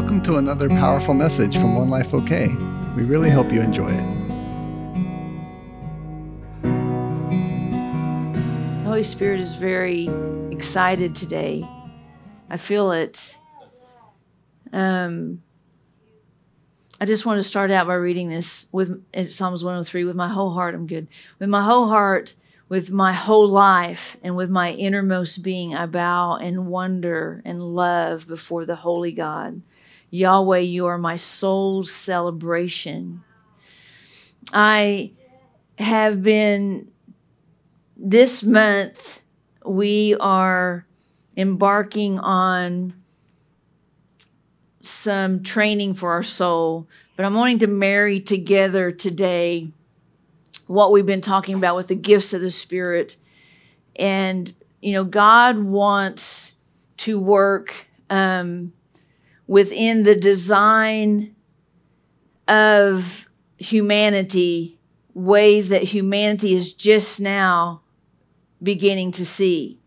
Welcome to another powerful message from One Life OK. We really hope you enjoy it. The Holy Spirit is very excited today. I feel it. Um, I just want to start out by reading this with Psalms 103 with my whole heart. I'm good. With my whole heart, with my whole life, and with my innermost being, I bow and wonder and love before the holy God. Yahweh, you are my soul's celebration. I have been, this month, we are embarking on some training for our soul, but I'm wanting to marry together today what we've been talking about with the gifts of the Spirit. And, you know, God wants to work um, within the design of humanity ways that humanity is just now beginning to see.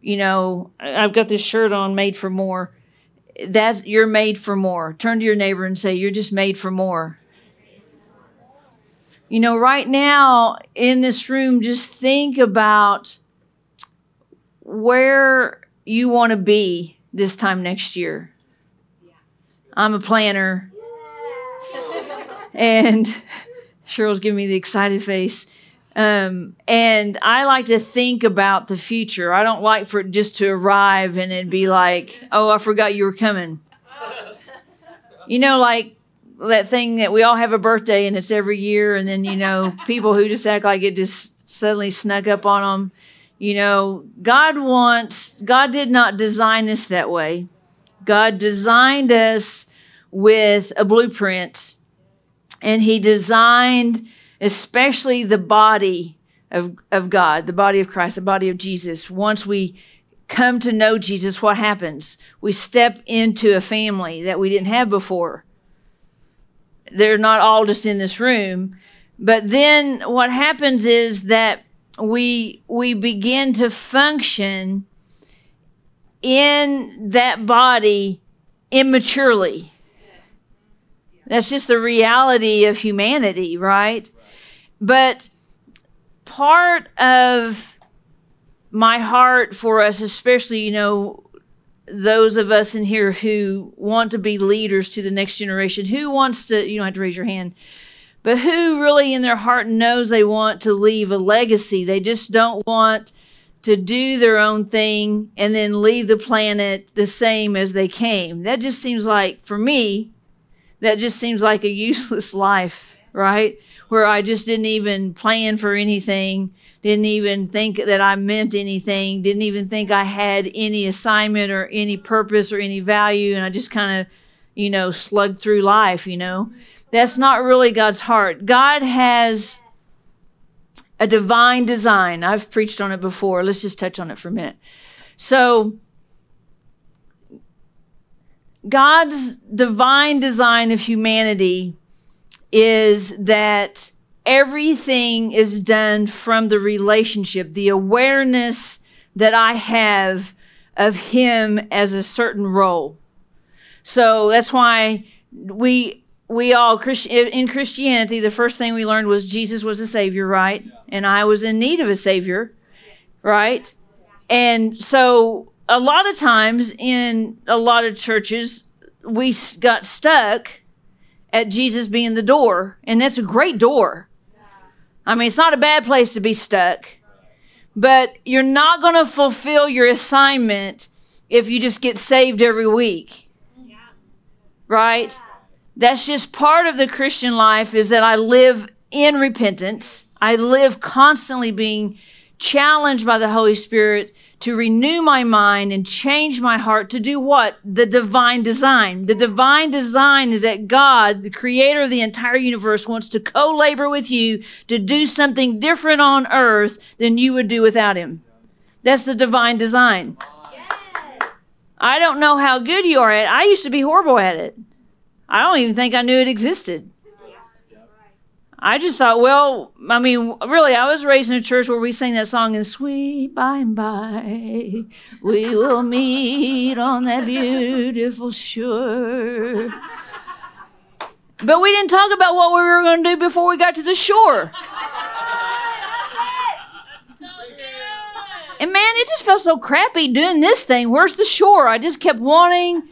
You know, I've got this shirt on made for more that you're made for more. Turn to your neighbor and say, You're just made for more. You know, right now in this room, just think about where you want to be this time next year. I'm a planner. And Cheryl's giving me the excited face. Um, and I like to think about the future. I don't like for it just to arrive and it be like, oh, I forgot you were coming. You know, like that thing that we all have a birthday and it's every year, and then, you know, people who just act like it just suddenly snuck up on them. You know, God wants, God did not design us that way. God designed us with a blueprint, and He designed especially the body of, of God, the body of Christ, the body of Jesus. Once we come to know Jesus, what happens? We step into a family that we didn't have before. They're not all just in this room. But then what happens is that we we begin to function in that body immaturely. That's just the reality of humanity, right? But part of my heart for us, especially, you know, those of us in here who want to be leaders to the next generation, who wants to, you don't have to raise your hand, but who really in their heart knows they want to leave a legacy. They just don't want to do their own thing and then leave the planet the same as they came. That just seems like, for me, that just seems like a useless life, right? where I just didn't even plan for anything, didn't even think that I meant anything, didn't even think I had any assignment or any purpose or any value, and I just kind of, you know, slugged through life, you know. That's not really God's heart. God has a divine design. I've preached on it before. Let's just touch on it for a minute. So, God's divine design of humanity is that everything is done from the relationship, the awareness that I have of Him as a certain role. So that's why we we all in Christianity the first thing we learned was Jesus was a savior, right? And I was in need of a savior, right? And so a lot of times in a lot of churches we got stuck at Jesus being the door, and that's a great door. I mean, it's not a bad place to be stuck, but you're not going to fulfill your assignment if you just get saved every week. Right? That's just part of the Christian life is that I live in repentance. I live constantly being challenged by the Holy Spirit to renew my mind and change my heart to do what? The divine design. The divine design is that God, the creator of the entire universe, wants to co labor with you to do something different on earth than you would do without Him. That's the divine design. I don't know how good you are at it. I used to be horrible at it. I don't even think I knew it existed. I just thought, well, I mean, really, I was raised in a church where we sang that song in sweet by and by we will meet on that beautiful shore. But we didn't talk about what we were going to do before we got to the shore. And man, it just felt so crappy doing this thing. Where's the shore? I just kept wanting,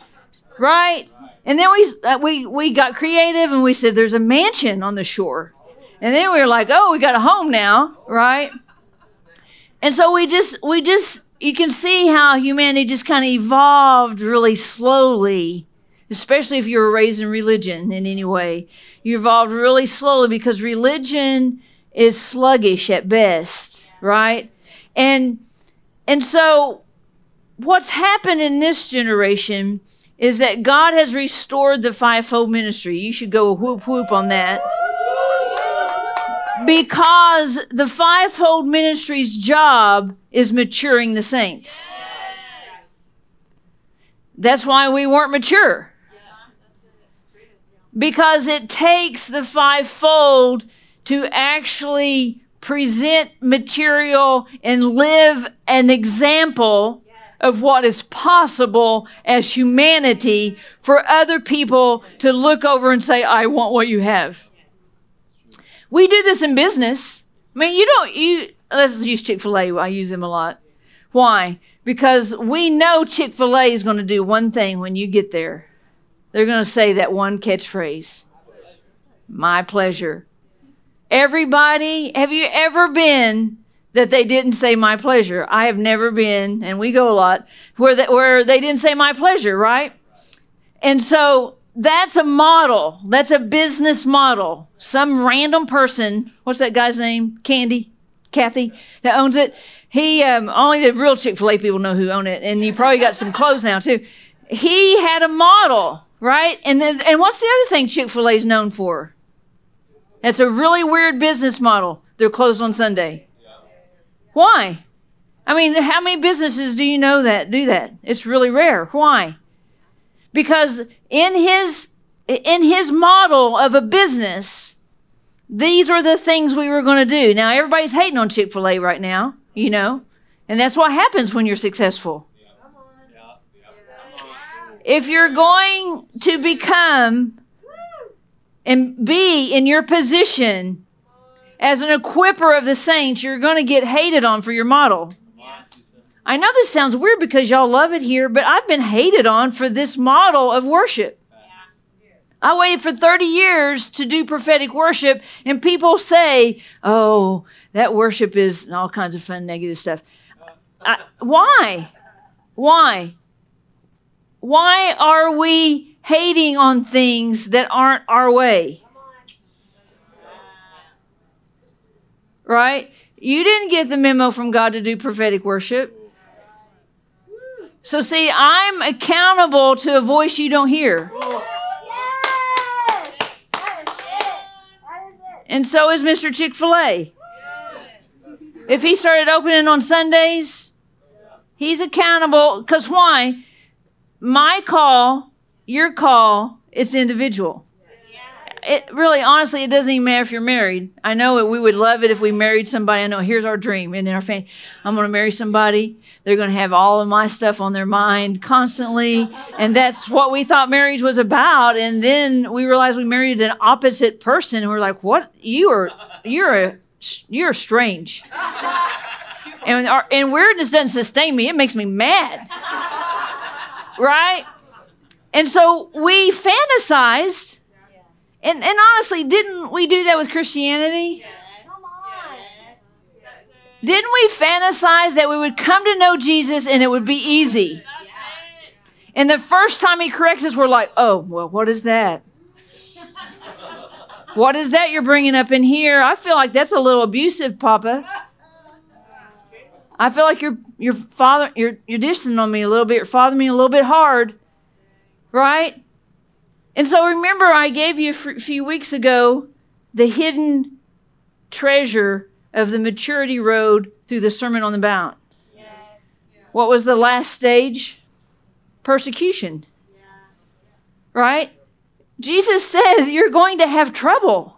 right? And then we uh, we we got creative and we said there's a mansion on the shore. And then we were like, "Oh, we got a home now," right? And so we just we just you can see how humanity just kind of evolved really slowly, especially if you were raised in religion in any way. You evolved really slowly because religion is sluggish at best, right? And and so, what's happened in this generation is that God has restored the fivefold ministry. You should go whoop whoop on that. Because the fivefold ministry's job is maturing the saints. That's why we weren't mature. Because it takes the fivefold to actually present material and live an example of what is possible as humanity for other people to look over and say, I want what you have. We do this in business. I mean, you don't, you, let's use Chick fil A. I use them a lot. Why? Because we know Chick fil A is going to do one thing when you get there. They're going to say that one catchphrase My pleasure. Everybody, have you ever been that they didn't say my pleasure? I have never been, and we go a lot, where, that, where they didn't say my pleasure, right? And so that's a model. That's a business model. Some random person, what's that guy's name? Candy? Cathy, that owns it. He, um, only the real Chick fil A people know who own it, and you probably got some clothes now too. He had a model, right? And, then, and what's the other thing Chick fil A is known for? It's a really weird business model. They're closed on Sunday. Why? I mean, how many businesses do you know that do that? It's really rare. Why? Because in his in his model of a business, these were the things we were going to do. Now everybody's hating on Chick-fil-A right now, you know. And that's what happens when you're successful. If you're going to become and be in your position as an equiper of the saints, you're going to get hated on for your model. I know this sounds weird because y'all love it here, but I've been hated on for this model of worship. I waited for 30 years to do prophetic worship, and people say, oh, that worship is all kinds of fun, negative stuff. I, why? Why? Why are we hating on things that aren't our way. Right? You didn't get the memo from God to do prophetic worship. So, see, I'm accountable to a voice you don't hear. And so is Mr. Chick fil A. If he started opening on Sundays, he's accountable. Because why? My call your call, it's individual. It really, honestly, it doesn't even matter if you're married. I know it, we would love it if we married somebody. I know here's our dream, and in our family, I'm going to marry somebody. They're going to have all of my stuff on their mind constantly, and that's what we thought marriage was about. And then we realized we married an opposite person, and we're like, "What? You are, you're a, you're strange." And, our, and weirdness doesn't sustain me; it makes me mad, right? And so we fantasized. And, and honestly, didn't we do that with Christianity? Didn't we fantasize that we would come to know Jesus and it would be easy? And the first time he corrects us, we're like, oh, well, what is that? What is that you're bringing up in here? I feel like that's a little abusive, Papa. I feel like you're you're father you're you're dishing on me a little bit. You're fathering me a little bit hard. Right? And so remember, I gave you a few weeks ago the hidden treasure of the maturity road through the Sermon on the Mount. Yes. What was the last stage? Persecution. Yeah. Right? Jesus said you're going to have trouble.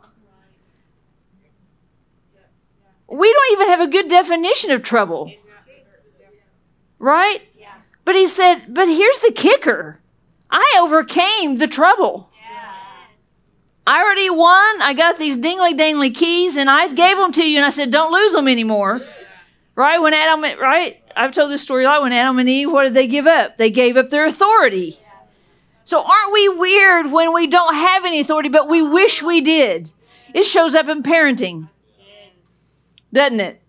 we don't even have a good definition of trouble. Right? But he said, but here's the kicker I overcame the trouble. Yes. I already won. I got these dingly dangly keys and I gave them to you and I said, don't lose them anymore. Right? When Adam, right? I've told this story a lot. When Adam and Eve, what did they give up? They gave up their authority. So aren't we weird when we don't have any authority, but we wish we did? It shows up in parenting, doesn't it?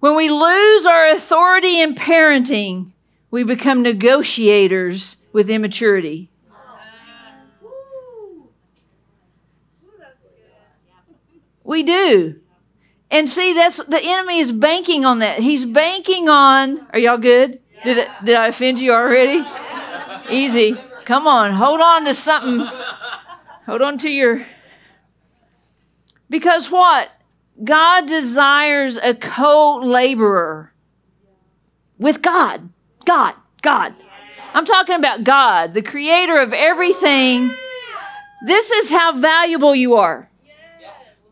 When we lose our authority in parenting, we become negotiators with immaturity. We do. And see, that's the enemy is banking on that. He's banking on. Are y'all good? Did it, did I offend you already? Easy. Come on, hold on to something. Hold on to your. Because what? God desires a co laborer with God. God. God. I'm talking about God, the creator of everything. This is how valuable you are.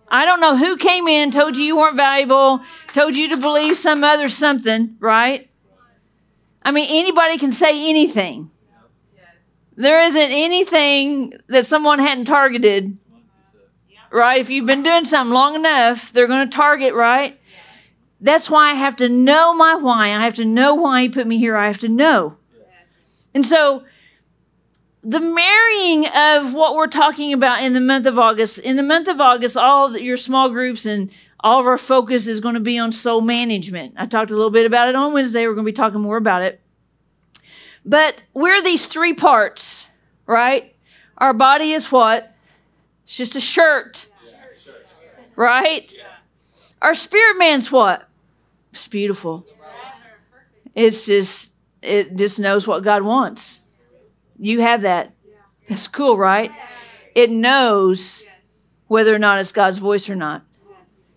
I don't know who came in, told you you weren't valuable, told you to believe some other something, right? I mean, anybody can say anything. There isn't anything that someone hadn't targeted, right? If you've been doing something long enough, they're going to target, right? That's why I have to know my why. I have to know why he put me here. I have to know. And so, the marrying of what we're talking about in the month of August, in the month of August, all your small groups and all of our focus is going to be on soul management. I talked a little bit about it on Wednesday. We're going to be talking more about it. But we're these three parts, right? Our body is what? It's just a shirt, right? Our spirit man's what? It's beautiful. It's just, it just knows what God wants. You have that. That's cool, right? It knows whether or not it's God's voice or not.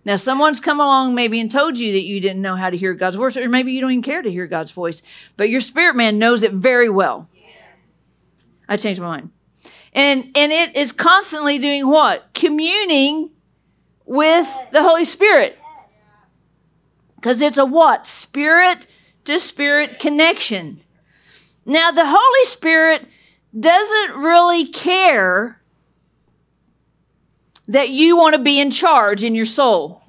Now, someone's come along maybe and told you that you didn't know how to hear God's voice, or maybe you don't even care to hear God's voice, but your spirit man knows it very well. I changed my mind. And and it is constantly doing what? Communing with the Holy Spirit. Because it's a what? Spirit to spirit connection. Now, the Holy Spirit doesn't really care that you want to be in charge in your soul.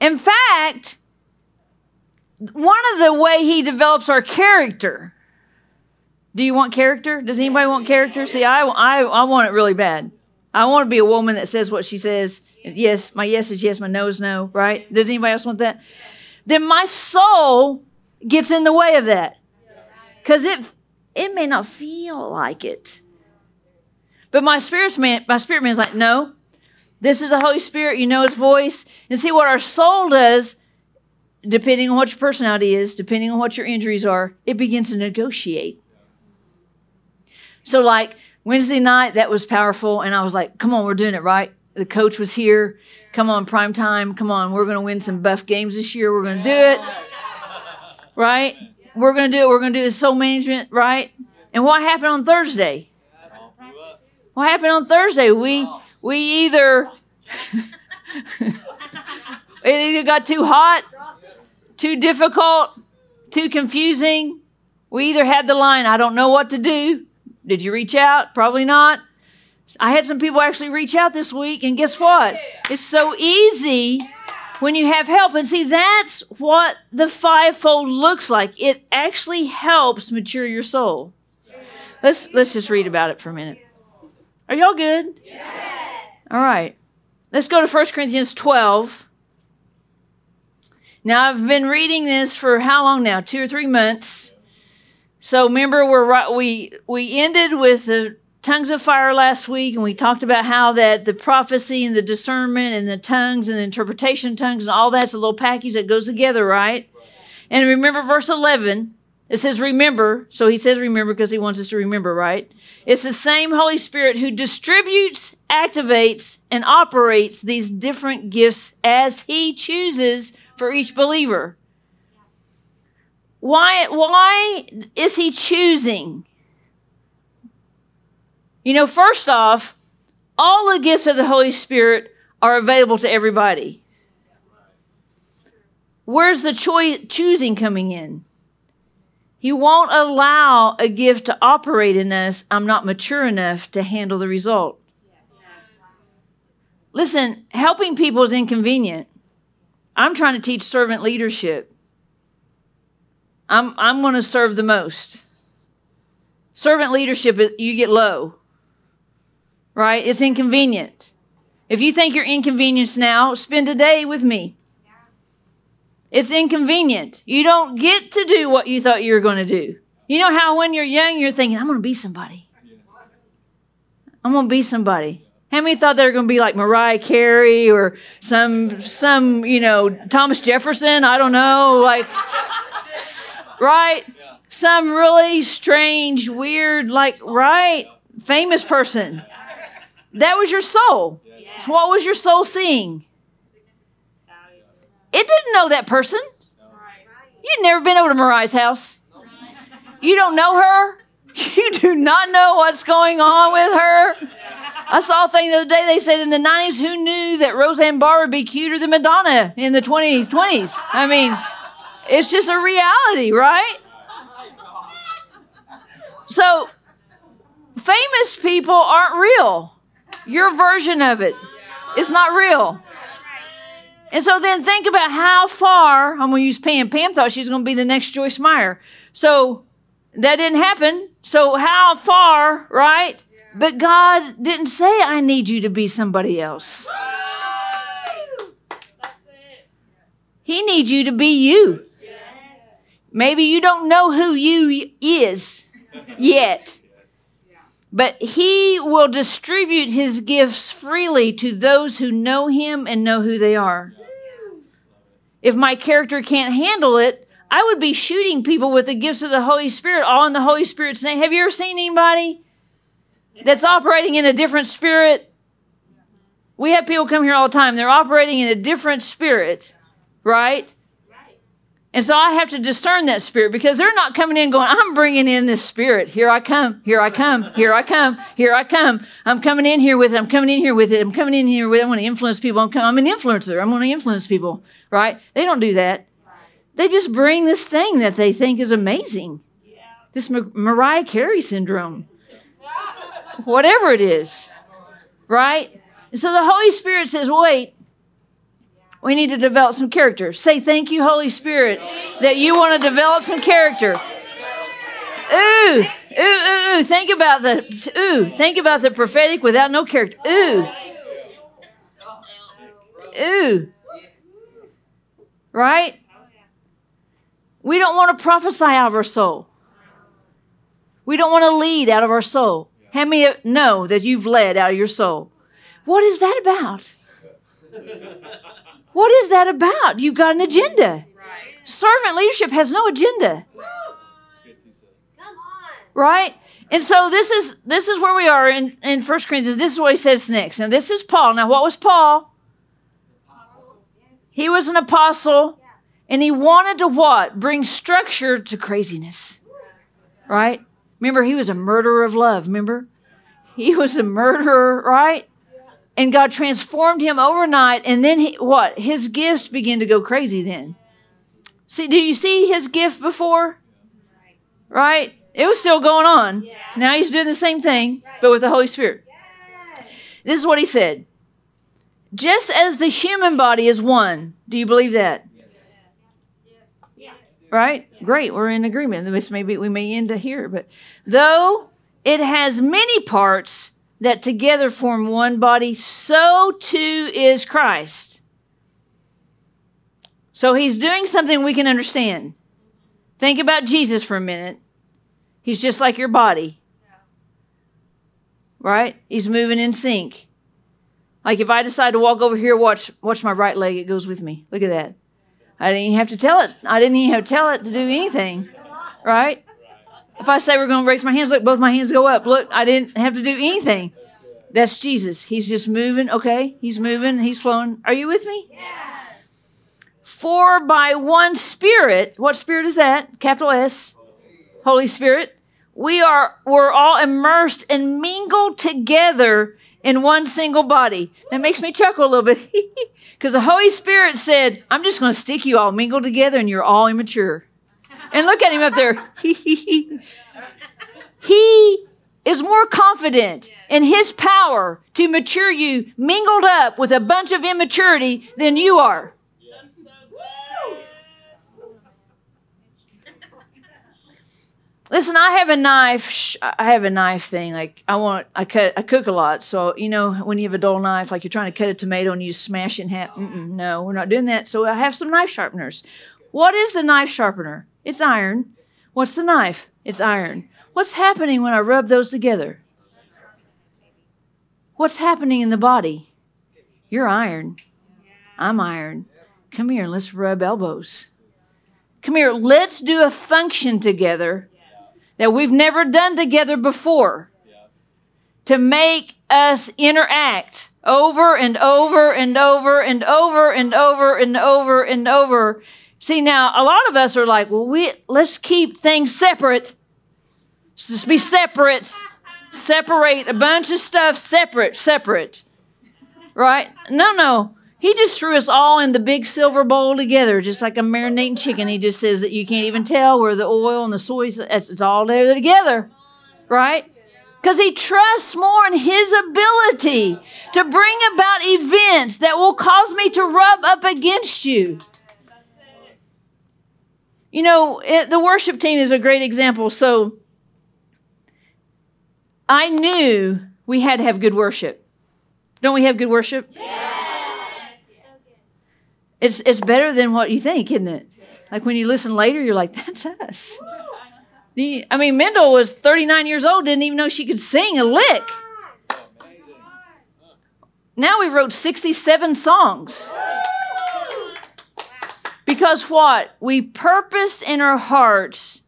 In fact, one of the way he develops our character. Do you want character? Does anybody want character? See, I, I, I want it really bad. I want to be a woman that says what she says. Yes, my yes is yes, my no is no, right? Does anybody else want that? Then my soul gets in the way of that. Because it it may not feel like it. But my spirit man, my spirit man's like, no, this is the Holy Spirit. You know His voice, and see what our soul does. Depending on what your personality is, depending on what your injuries are, it begins to negotiate. So, like Wednesday night, that was powerful, and I was like, "Come on, we're doing it right." The coach was here. Come on, prime time. Come on, we're going to win some buff games this year. We're going to do it, right? We're going to do it. We're going to do the soul management, right? And what happened on Thursday? What happened on Thursday? We we either it either got too hot, too difficult, too confusing. We either had the line, I don't know what to do. Did you reach out? Probably not. I had some people actually reach out this week, and guess what? It's so easy when you have help. And see, that's what the fivefold looks like. It actually helps mature your soul. Let's let's just read about it for a minute. Are y'all good? Yes. All right. Let's go to 1 Corinthians 12. Now I've been reading this for how long now? 2 or 3 months. So remember we're right, we we ended with the tongues of fire last week and we talked about how that the prophecy and the discernment and the tongues and the interpretation of tongues and all that's a little package that goes together, right? And remember verse 11, it says remember, so he says remember because he wants us to remember, right? It's the same Holy Spirit who distributes, activates and operates these different gifts as he chooses for each believer. Why why is he choosing? You know, first off, all the gifts of the Holy Spirit are available to everybody. Where's the choi- choosing coming in? He won't allow a gift to operate in us. I'm not mature enough to handle the result. Listen, helping people is inconvenient. I'm trying to teach servant leadership. I'm, I'm going to serve the most. Servant leadership, you get low, right? It's inconvenient. If you think you're inconvenienced now, spend a day with me. It's inconvenient. You don't get to do what you thought you were going to do. You know how when you're young, you're thinking, I'm going to be somebody. I'm going to be somebody. How many thought they were going to be like Mariah Carey or some, some, you know, Thomas Jefferson? I don't know. Like, right? Some really strange, weird, like, right? Famous person. That was your soul. What was your soul seeing? It didn't know that person. You'd never been over to Mariah's house. You don't know her. You do not know what's going on with her. I saw a thing the other day. They said in the 90s, who knew that Roseanne Barr would be cuter than Madonna in the 20s? 20s. I mean, it's just a reality, right? So, famous people aren't real. Your version of it, it is not real. And so then think about how far, I'm going to use Pam. Pam thought she was going to be the next Joyce Meyer. So that didn't happen. So how far, right? But God didn't say, I need you to be somebody else. He needs you to be you. Maybe you don't know who you is yet. But he will distribute his gifts freely to those who know him and know who they are. If my character can't handle it, I would be shooting people with the gifts of the Holy Spirit, all in the Holy Spirit's name. Have you ever seen anybody that's operating in a different spirit? We have people come here all the time. They're operating in a different spirit, right? And so I have to discern that spirit because they're not coming in going, I'm bringing in this spirit. Here I come. Here I come. Here I come. Here I come. I'm coming in here with it. I'm coming in here with it. I'm coming in here with it. I want to influence people. I'm, I'm an influencer. I'm going to influence people, right? They don't do that. They just bring this thing that they think is amazing. This Mar- Mariah Carey syndrome. Whatever it is, right? And so the Holy Spirit says, wait, we need to develop some character. Say thank you, Holy Spirit, that you want to develop some character. Ooh, ooh, ooh, ooh. Think about the ooh. Think about the prophetic without no character. Ooh, ooh. Right? We don't want to prophesy out of our soul. We don't want to lead out of our soul. How many know that you've led out of your soul? What is that about? What is that about? You've got an agenda. Servant leadership has no agenda. Right? And so this is this is where we are in, in 1 Corinthians. This is what he says next. And this is Paul. Now, what was Paul? He was an apostle, and he wanted to what? Bring structure to craziness. Right? Remember, he was a murderer of love. Remember? He was a murderer, right? And God transformed him overnight. And then he, what? His gifts begin to go crazy then. See, do you see his gift before? Right? It was still going on. Now he's doing the same thing, but with the Holy Spirit. This is what he said. Just as the human body is one. Do you believe that? Right? Great. We're in agreement. This maybe we may end here, but though it has many parts, that together form one body, so too is Christ. So he's doing something we can understand. Think about Jesus for a minute. He's just like your body. Right? He's moving in sync. Like if I decide to walk over here, watch watch my right leg, it goes with me. Look at that. I didn't even have to tell it. I didn't even have to tell it to do anything. Right? If I say we're going to raise my hands, look, both my hands go up. Look, I didn't have to do anything. That's Jesus. He's just moving. Okay, he's moving. He's flowing. Are you with me? Yes. For by one Spirit, what Spirit is that? Capital S, Holy Spirit. We are we're all immersed and mingled together in one single body. That makes me chuckle a little bit because the Holy Spirit said, I'm just going to stick you all mingled together and you're all immature. And look at him up there. he is more confident in his power to mature you mingled up with a bunch of immaturity than you are. Listen, I have a knife. I have a knife thing. Like I want, I cut, I cook a lot. So you know, when you have a dull knife, like you're trying to cut a tomato and you smash it in half. No, we're not doing that. So I have some knife sharpeners. What is the knife sharpener? It's iron. What's the knife? It's iron. What's happening when I rub those together? What's happening in the body? You're iron. I'm iron. Come here, let's rub elbows. Come here, let's do a function together that we've never done together before to make us interact over and over and over and over and over and over and over. See, now a lot of us are like, well, we let's keep things separate. Just be separate. Separate a bunch of stuff separate, separate. Right? No, no. He just threw us all in the big silver bowl together, just like a marinating chicken. He just says that you can't even tell where the oil and the soy, it's all there together, right? Because he trusts more in his ability to bring about events that will cause me to rub up against you. You know, it, the worship team is a great example. So I knew we had to have good worship. Don't we have good worship? Yes. It's it's better than what you think, isn't it? Like when you listen later, you're like, that's us. I mean, Mendel was 39 years old, didn't even know she could sing a lick. Now we wrote 67 songs. Because what? We purposed in our hearts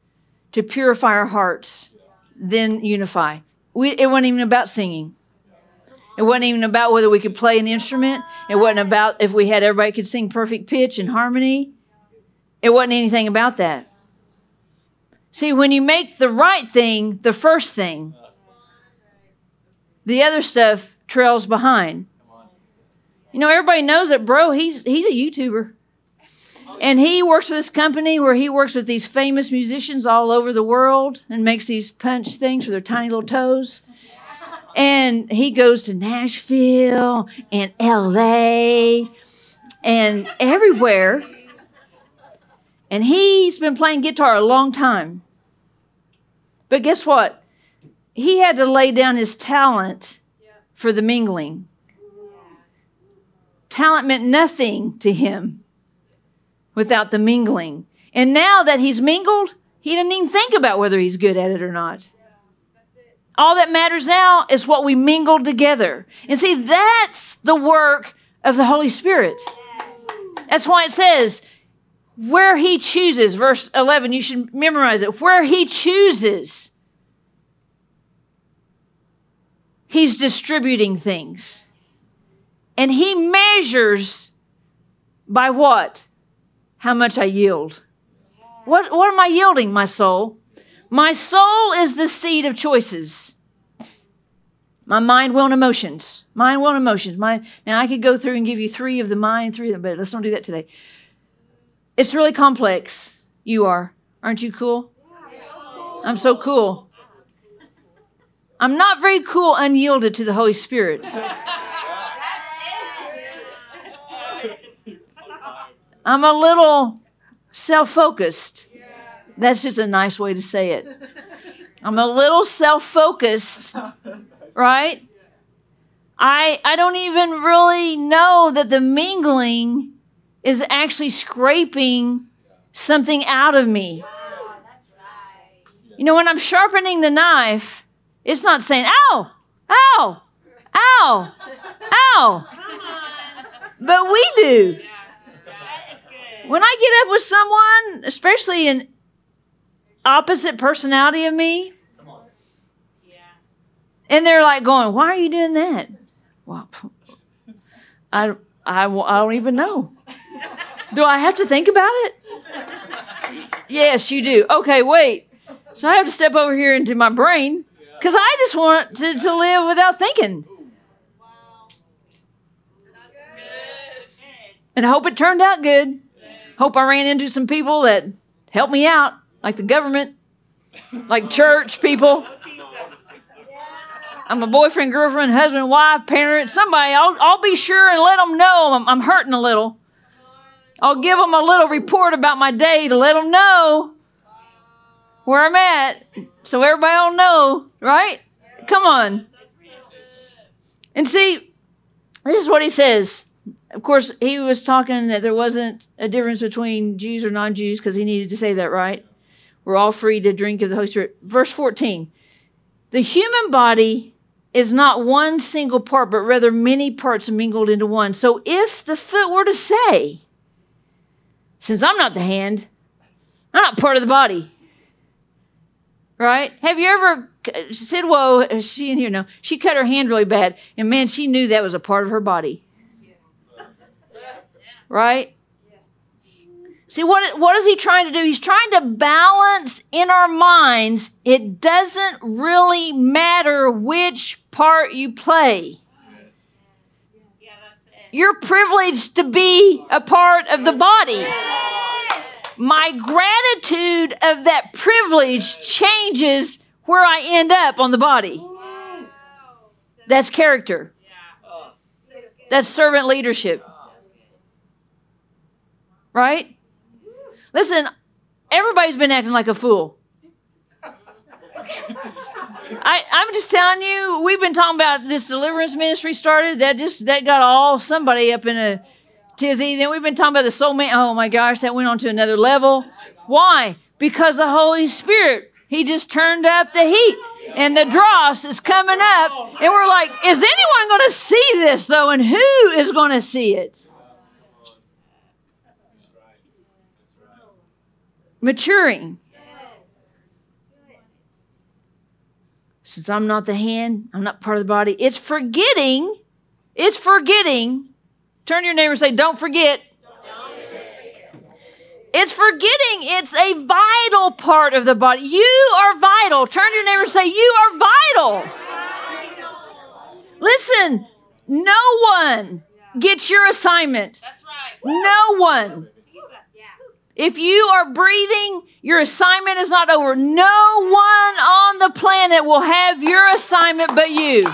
to purify our hearts, then unify. We, it wasn't even about singing. It wasn't even about whether we could play an instrument. It wasn't about if we had everybody could sing perfect pitch and harmony. It wasn't anything about that. See, when you make the right thing the first thing, the other stuff trails behind. You know, everybody knows that bro, he's he's a YouTuber. And he works for this company where he works with these famous musicians all over the world and makes these punch things for their tiny little toes. And he goes to Nashville and LA and everywhere. And he's been playing guitar a long time. But guess what? He had to lay down his talent for the mingling. Talent meant nothing to him without the mingling. And now that he's mingled, he doesn't even think about whether he's good at it or not. All that matters now is what we mingled together. And see, that's the work of the Holy Spirit. That's why it says, where he chooses, verse 11, you should memorize it. Where he chooses, he's distributing things. And he measures by what? How much I yield. What, what am I yielding, my soul? My soul is the seed of choices. My mind, will, and emotions. Mind, will, and emotions. Mind. Now I could go through and give you three of the mind, three of them, but let's don't do that today. It's really complex. You are. Aren't you cool? I'm so cool. I'm not very cool unyielded to the Holy Spirit. I'm a little self focused. That's just a nice way to say it. I'm a little self focused, right? I, I don't even really know that the mingling is actually scraping something out of me. You know, when I'm sharpening the knife, it's not saying, ow, ow, ow, ow. But we do. When I get up with someone, especially an opposite personality of me, and they're like going, "Why are you doing that?" Well, I I, I don't even know. Do I have to think about it? Yes, you do. Okay, wait. So I have to step over here into my brain because I just want to, to live without thinking. And hope it turned out good. Hope I ran into some people that helped me out, like the government, like church people. I'm a boyfriend, girlfriend, husband, wife, parent, somebody. I'll, I'll be sure and let them know I'm, I'm hurting a little. I'll give them a little report about my day to let them know where I'm at so everybody will know, right? Come on. And see, this is what he says. Of course, he was talking that there wasn't a difference between Jews or non Jews because he needed to say that, right? We're all free to drink of the Holy Spirit. Verse 14 The human body is not one single part, but rather many parts mingled into one. So if the foot were to say, Since I'm not the hand, I'm not part of the body, right? Have you ever said, "Whoa"? She in here. She cut her hand really bad, and man, she knew that was a part of her body, right? See what what is he trying to do? He's trying to balance in our minds. It doesn't really matter which part you play. You're privileged to be a part of the body my gratitude of that privilege changes where I end up on the body. That's character. That's servant leadership. Right? Listen, everybody's been acting like a fool. I, I'm just telling you, we've been talking about this deliverance ministry started. That just that got all somebody up in a tizzy. Then we've been talking about the soul man. Oh my gosh, that went on to another level. Why? Because the Holy Spirit, He just turned up the heat. And the dross is coming up. And we're like, is anyone going to see this though? And who is going to see it? Maturing. Since I'm not the hand, I'm not part of the body. It's forgetting. It's forgetting Turn to your neighbor and say, Don't forget. It's forgetting it's a vital part of the body. You are vital. Turn to your neighbor and say, You are vital. Listen, no one gets your assignment. That's right. No one. If you are breathing, your assignment is not over. No one on the planet will have your assignment but you.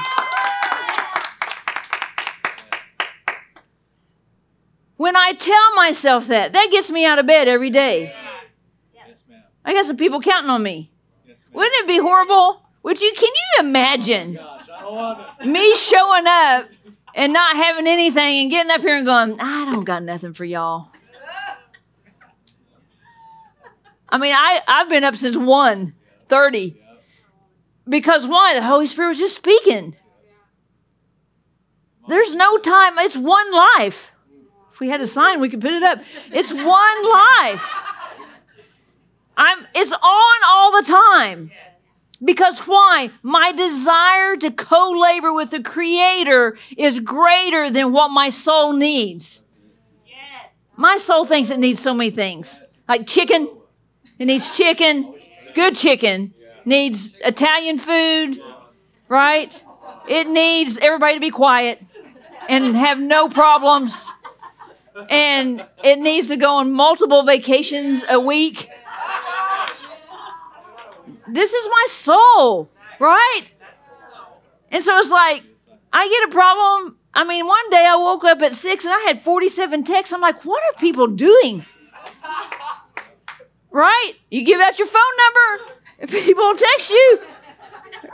When I tell myself that, that gets me out of bed every day. I got some people counting on me. Wouldn't it be horrible? Would you? Can you imagine me showing up and not having anything and getting up here and going, I don't got nothing for y'all. I mean, I, I've been up since 1 30. Because why? The Holy Spirit was just speaking. There's no time, it's one life. If we had a sign, we could put it up. It's one life. I'm it's on all the time. Because why? My desire to co labor with the Creator is greater than what my soul needs. My soul thinks it needs so many things. Like chicken, it needs chicken, good chicken, needs Italian food, right? It needs everybody to be quiet and have no problems and it needs to go on multiple vacations a week. This is my soul, right? And so it's like, I get a problem. I mean, one day I woke up at six and I had 47 texts. I'm like, what are people doing? Right? You give out your phone number, people text you,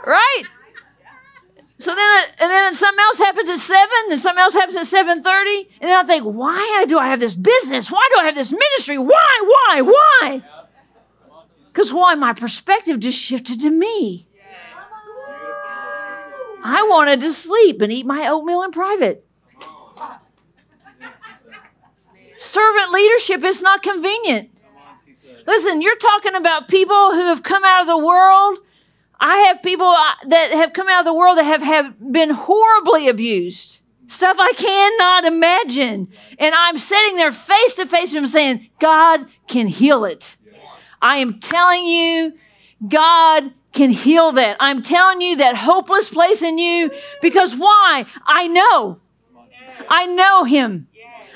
right? So then, uh, and then something else happens at seven, and something else happens at seven thirty, and then I think, why do I have this business? Why do I have this ministry? Why, why, why? Because why? My perspective just shifted to me. I wanted to sleep and eat my oatmeal in private. Servant leadership is not convenient. Listen, you're talking about people who have come out of the world I have people uh, that have come out of the world that have, have been horribly abused. Stuff I cannot imagine. And I'm sitting there face to face with them saying, God can heal it. I am telling you, God can heal that. I'm telling you that hopeless place in you because why? I know. I know him.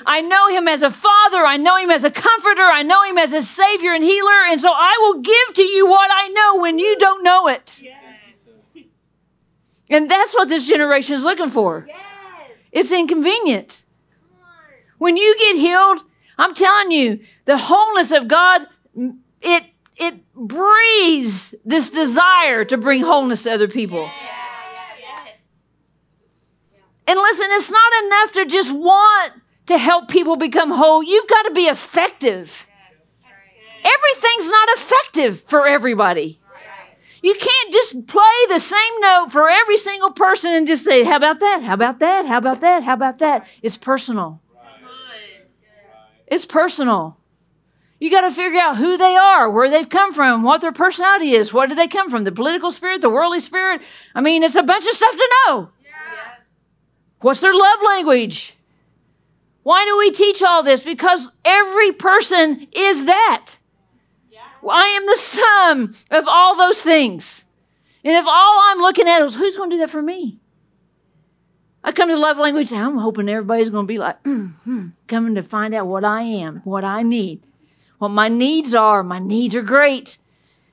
I know him as a father. I know him as a comforter. I know him as a savior and healer. And so I will give to you what I know when you don't know it. And that's what this generation is looking for. It's inconvenient. When you get healed, I'm telling you, the wholeness of God, it it breathes this desire to bring wholeness to other people. And listen, it's not enough to just want to help people become whole. You've got to be effective. Everything's not effective for everybody. You can't just play the same note for every single person and just say, How about that? How about that? How about that? How about that? It's personal. It's personal. You got to figure out who they are, where they've come from, what their personality is. Where do they come from? The political spirit, the worldly spirit? I mean, it's a bunch of stuff to know. What's their love language? Why do we teach all this? Because every person is that. Yeah. I am the sum of all those things. And if all I'm looking at is who's going to do that for me? I come to love language, I'm hoping everybody's going to be like, mm-hmm, coming to find out what I am, what I need what my needs are. My needs are great.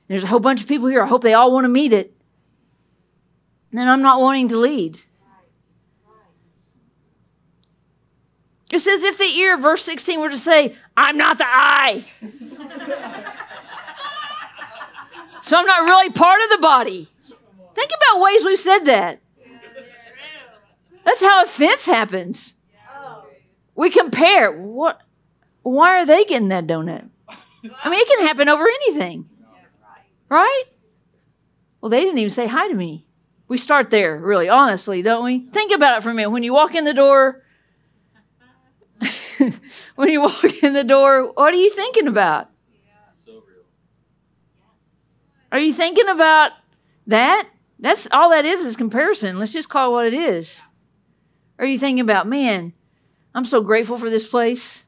There's a whole bunch of people here. I hope they all want to meet it. And then I'm not wanting to lead. It says, if the ear, verse 16, were to say, I'm not the eye. so I'm not really part of the body. Think about ways we've said that. That's how offense happens. We compare. What? Why are they getting that donut? I mean, it can happen over anything. Right? Well, they didn't even say hi to me. We start there, really, honestly, don't we? Think about it for a minute. When you walk in the door, when you walk in the door, what are you thinking about? Are you thinking about that? That's all that is is comparison. Let's just call it what it is. Are you thinking about, man, I'm so grateful for this place?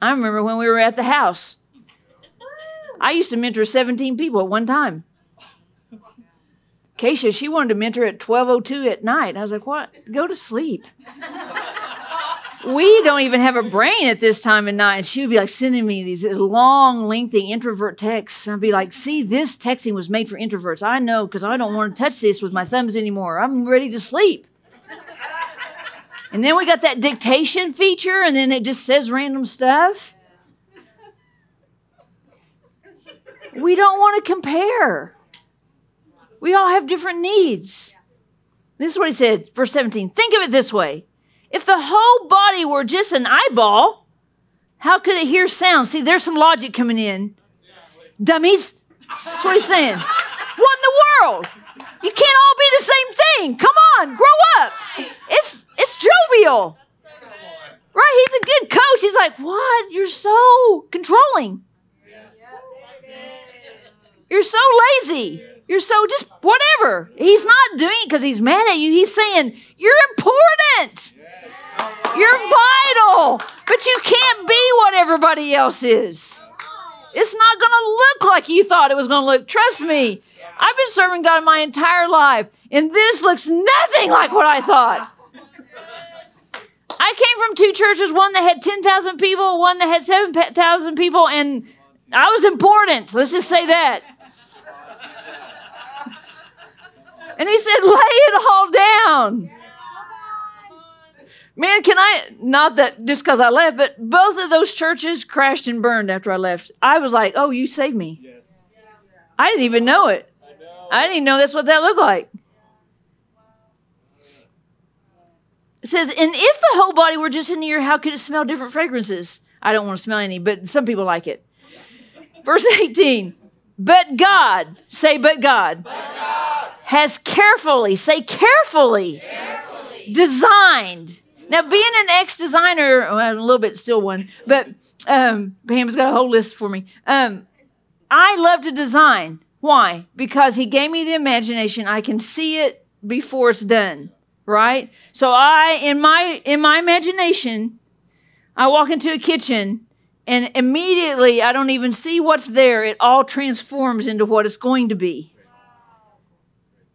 I remember when we were at the house. I used to mentor 17 people at one time. Keisha, she wanted to mentor at 12:02 at night. I was like, "What? Go to sleep." we don't even have a brain at this time of night. And she would be like sending me these long, lengthy introvert texts. I'd be like, see, this texting was made for introverts. I know because I don't want to touch this with my thumbs anymore. I'm ready to sleep. And then we got that dictation feature, and then it just says random stuff. We don't want to compare. We all have different needs. This is what he said, verse 17. Think of it this way if the whole body were just an eyeball, how could it hear sound? See, there's some logic coming in. Dummies. That's what he's saying. What in the world? You can't all be the same thing. Come on, grow up. It's it's jovial. Right? He's a good coach. He's like, what? You're so controlling. You're so lazy. You're so just whatever. He's not doing it because he's mad at you. He's saying, You're important. You're vital. But you can't be what everybody else is. It's not going to look like you thought it was going to look. Trust me. I've been serving God my entire life, and this looks nothing like what I thought. I came from two churches, one that had 10,000 people, one that had 7,000 people, and I was important. Let's just say that. And he said, lay it all down. Man, can I, not that just because I left, but both of those churches crashed and burned after I left. I was like, oh, you saved me. Yes. I didn't even know it. I didn't even know that's what that looked like. It says, and if the whole body were just in the ear, how could it smell different fragrances? I don't want to smell any, but some people like it. Verse 18, but God, say, but God, but God. has carefully, say, carefully, carefully. designed. Now, being an ex designer, well, a little bit still one, but um, Pam's got a whole list for me. Um, I love to design. Why? Because he gave me the imagination. I can see it before it's done, right? So I in my in my imagination, I walk into a kitchen and immediately I don't even see what's there. It all transforms into what it's going to be.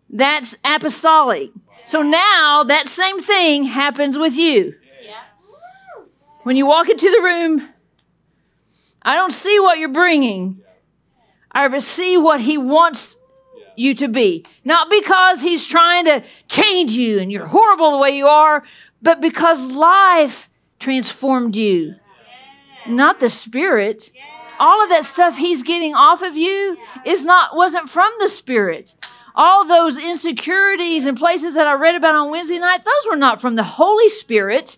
That's apostolic. So now that same thing happens with you. When you walk into the room, I don't see what you're bringing. I see what he wants you to be. Not because he's trying to change you and you're horrible the way you are, but because life transformed you. Not the spirit. All of that stuff he's getting off of you is not wasn't from the spirit. All those insecurities and places that I read about on Wednesday night, those were not from the Holy Spirit.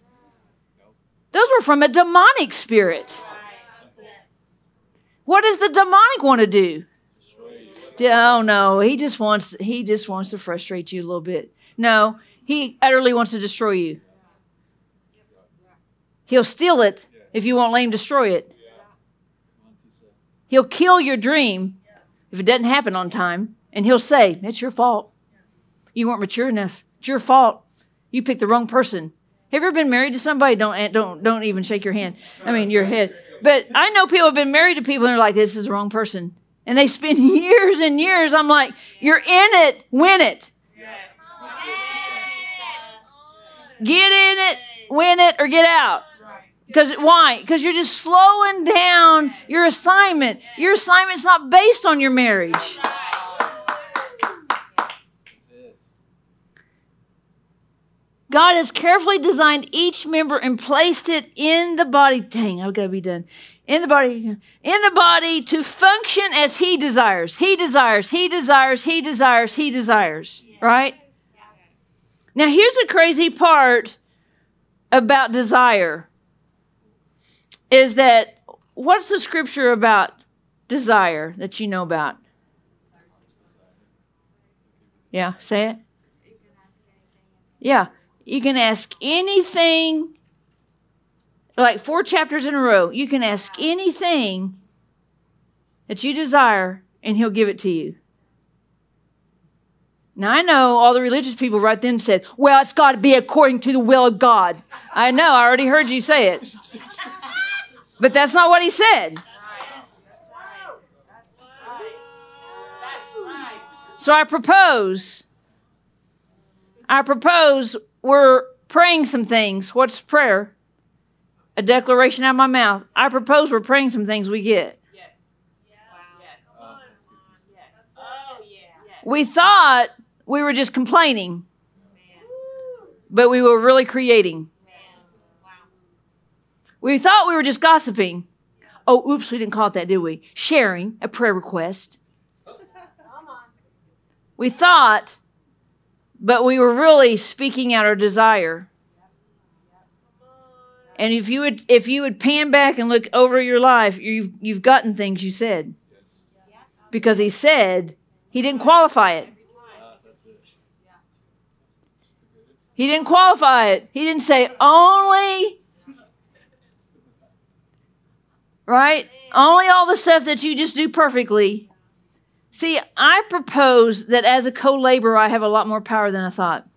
Those were from a demonic spirit. What does the demonic want to do? Oh no, he just wants he just wants to frustrate you a little bit. No, he utterly wants to destroy you. He'll steal it if you won't let him destroy it. He'll kill your dream if it doesn't happen on time, and he'll say, It's your fault. You weren't mature enough. It's your fault. You picked the wrong person. Have you ever been married to somebody? Don't eh, don't don't even shake your hand. I mean your head. But I know people have been married to people and they're like, This is the wrong person. And they spend years and years. I'm like, You're in it, win it. Get in it, win it, or get out. Because why? Because you're just slowing down your assignment. Your assignment's not based on your marriage. God has carefully designed each member and placed it in the body. Dang, I've got to be done. In the body, in the body to function as He desires. He desires, He desires, He desires, He desires. Right? Now, here's the crazy part about desire is that what's the scripture about desire that you know about? Yeah, say it. Yeah, you can ask anything, like four chapters in a row. You can ask anything that you desire, and He'll give it to you. Now, I know all the religious people right then said, Well, it's got to be according to the will of God. I know, I already heard you say it. But that's not what He said. So I propose, I propose we're praying some things. What's prayer? A declaration out of my mouth. I propose we're praying some things we get. Yes. Wow. Yes. Oh, yeah. We thought we were just complaining, but we were really creating. Wow. We thought we were just gossiping. Oh, oops, we didn't call it that, did we? Sharing a prayer request. We thought but we were really speaking out our desire. And if you would if you would pan back and look over your life, you've you've gotten things you said. Because he said he didn't qualify it. He didn't qualify it. He didn't say only right? Only all the stuff that you just do perfectly. See, I propose that as a co laborer, I have a lot more power than I thought.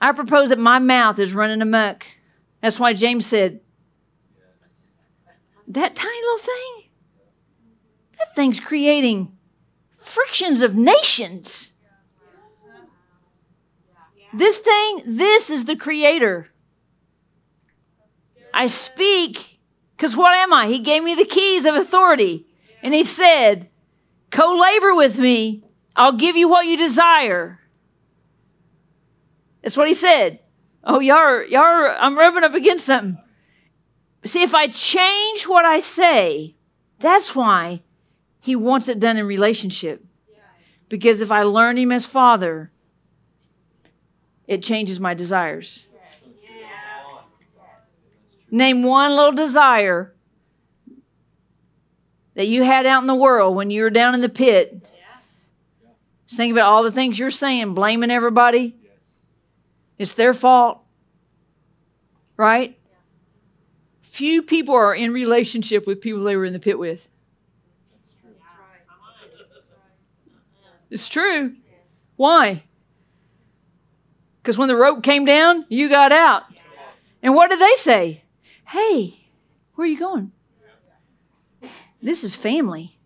I propose that my mouth is running amok. That's why James said, That tiny little thing, that thing's creating frictions of nations. This thing, this is the creator. I speak because what am I? He gave me the keys of authority. And he said, Co labor with me, I'll give you what you desire. That's what he said. Oh, y'all, y'all, I'm rubbing up against something. See, if I change what I say, that's why he wants it done in relationship. Because if I learn him as father, it changes my desires. Name one little desire that you had out in the world when you were down in the pit. Just think about all the things you're saying, blaming everybody. It's their fault. Right? Few people are in relationship with people they were in the pit with. It's true. Why? Because when the rope came down, you got out. And what did they say? Hey, where are you going? This is family.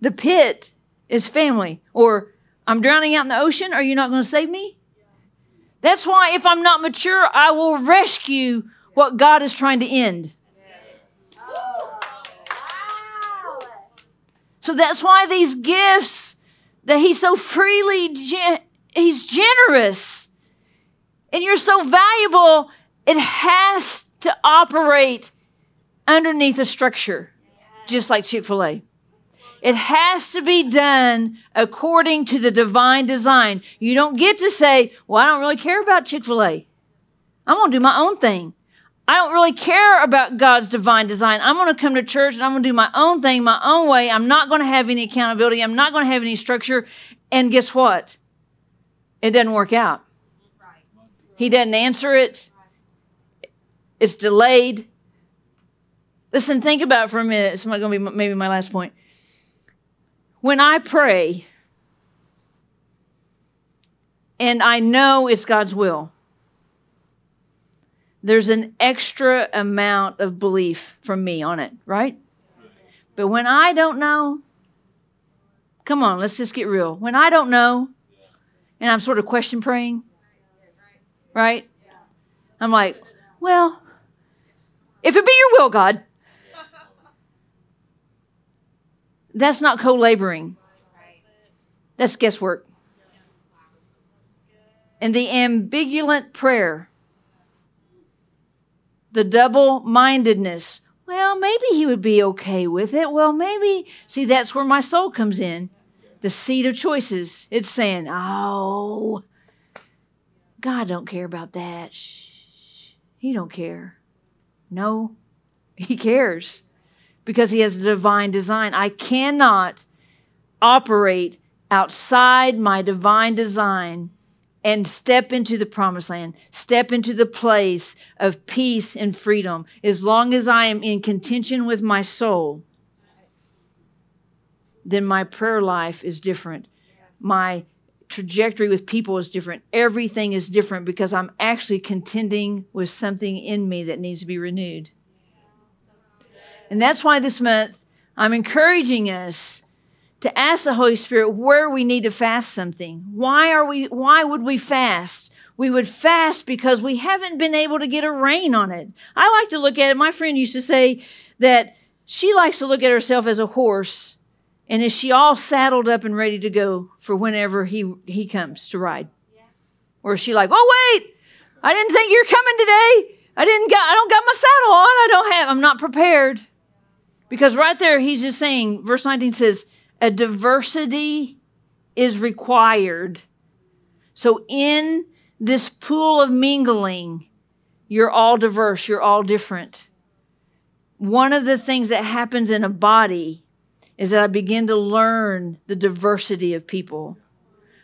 The pit is family. Or I'm drowning out in the ocean. Are you not going to save me? That's why if I'm not mature, I will rescue what God is trying to end. So that's why these gifts that He so freely, He's generous, and you're so valuable, it has to operate underneath a structure, just like Chick fil A. It has to be done according to the divine design. You don't get to say, Well, I don't really care about Chick fil A. I'm going to do my own thing. I don't really care about God's divine design. I'm going to come to church and I'm going to do my own thing, my own way. I'm not going to have any accountability. I'm not going to have any structure. And guess what? It doesn't work out. He doesn't answer it. It's delayed. Listen, think about for a minute. It's going to be maybe my last point. When I pray, and I know it's God's will, there's an extra amount of belief from me on it, right? But when I don't know, come on, let's just get real. When I don't know, and I'm sort of question praying, right? I'm like, well, if it be your will, God, That's not co laboring, that's guesswork. And the ambivalent prayer, the double mindedness, well, maybe he would be okay with it. Well, maybe, see, that's where my soul comes in. The seat of choices. It's saying, oh, God don't care about that. Shh, he don't care. No, he cares because he has a divine design. I cannot operate outside my divine design and step into the promised land, step into the place of peace and freedom as long as I am in contention with my soul. Then my prayer life is different. My trajectory with people is different. Everything is different because I'm actually contending with something in me that needs to be renewed. And that's why this month I'm encouraging us to ask the Holy Spirit where we need to fast something. Why are we why would we fast? We would fast because we haven't been able to get a rein on it. I like to look at it. My friend used to say that she likes to look at herself as a horse and is she all saddled up and ready to go for whenever he he comes to ride? Yeah. Or is she like, "Oh wait, I didn't think you're coming today. I didn't got I don't got my saddle on. I don't have I'm not prepared." Because right there, he's just saying, verse 19 says, a diversity is required. So in this pool of mingling, you're all diverse, you're all different. One of the things that happens in a body is that I begin to learn the diversity of people.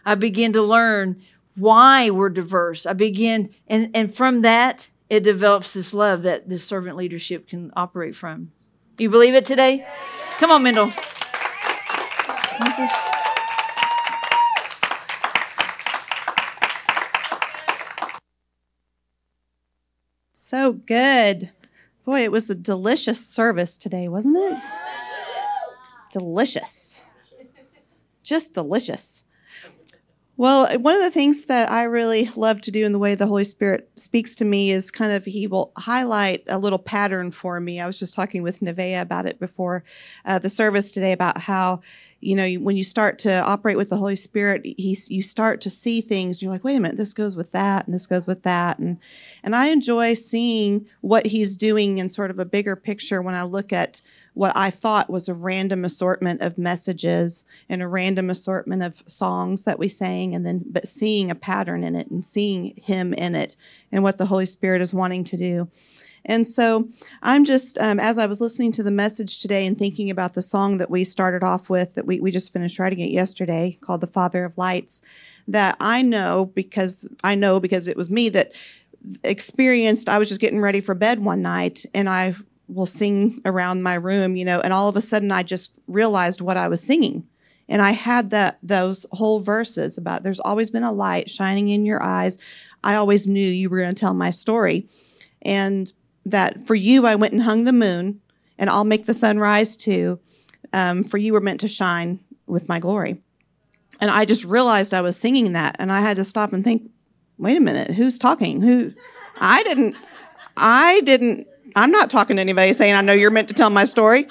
I begin to learn why we're diverse. I begin, and, and from that, it develops this love that this servant leadership can operate from. You believe it today? Come on, Mendel. So good. Boy, it was a delicious service today, wasn't it? Delicious. Just delicious. Well, one of the things that I really love to do in the way the Holy Spirit speaks to me is kind of He will highlight a little pattern for me. I was just talking with Nevaeh about it before uh, the service today about how you know when you start to operate with the Holy Spirit, He's you start to see things. you're like, wait a minute, this goes with that, and this goes with that, and and I enjoy seeing what He's doing in sort of a bigger picture when I look at what I thought was a random assortment of messages and a random assortment of songs that we sang, and then but seeing a pattern in it and seeing Him in it and what the Holy Spirit is wanting to do. And so I'm just, um, as I was listening to the message today and thinking about the song that we started off with, that we, we just finished writing it yesterday, called The Father of Lights, that I know because I know because it was me that experienced, I was just getting ready for bed one night and I will sing around my room, you know, and all of a sudden I just realized what I was singing. And I had that those whole verses about there's always been a light shining in your eyes. I always knew you were going to tell my story. And that for you I went and hung the moon, and I'll make the sun rise too. Um, for you were meant to shine with my glory. And I just realized I was singing that, and I had to stop and think, wait a minute, who's talking? Who? I didn't, I didn't, I'm not talking to anybody saying, I know you're meant to tell my story.